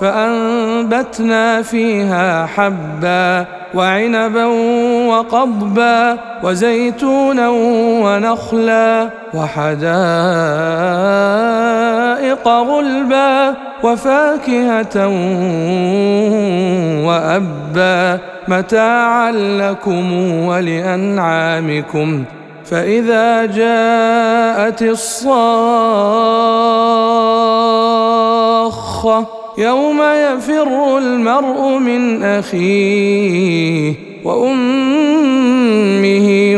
فأنبتنا فيها حبا وعنبا وقضبا وزيتونا ونخلا وحدائق غلبا وفاكهة وأبا متاعا لكم ولأنعامكم فإذا جاءت الصاخة يوم يفر المرء من أخيه وأمه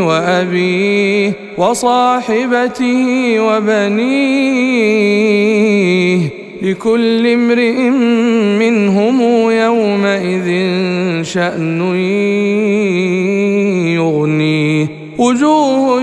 وأبيه وصاحبته وبنيه لكل امرئ منهم يومئذ شأن يغنيه. وجوه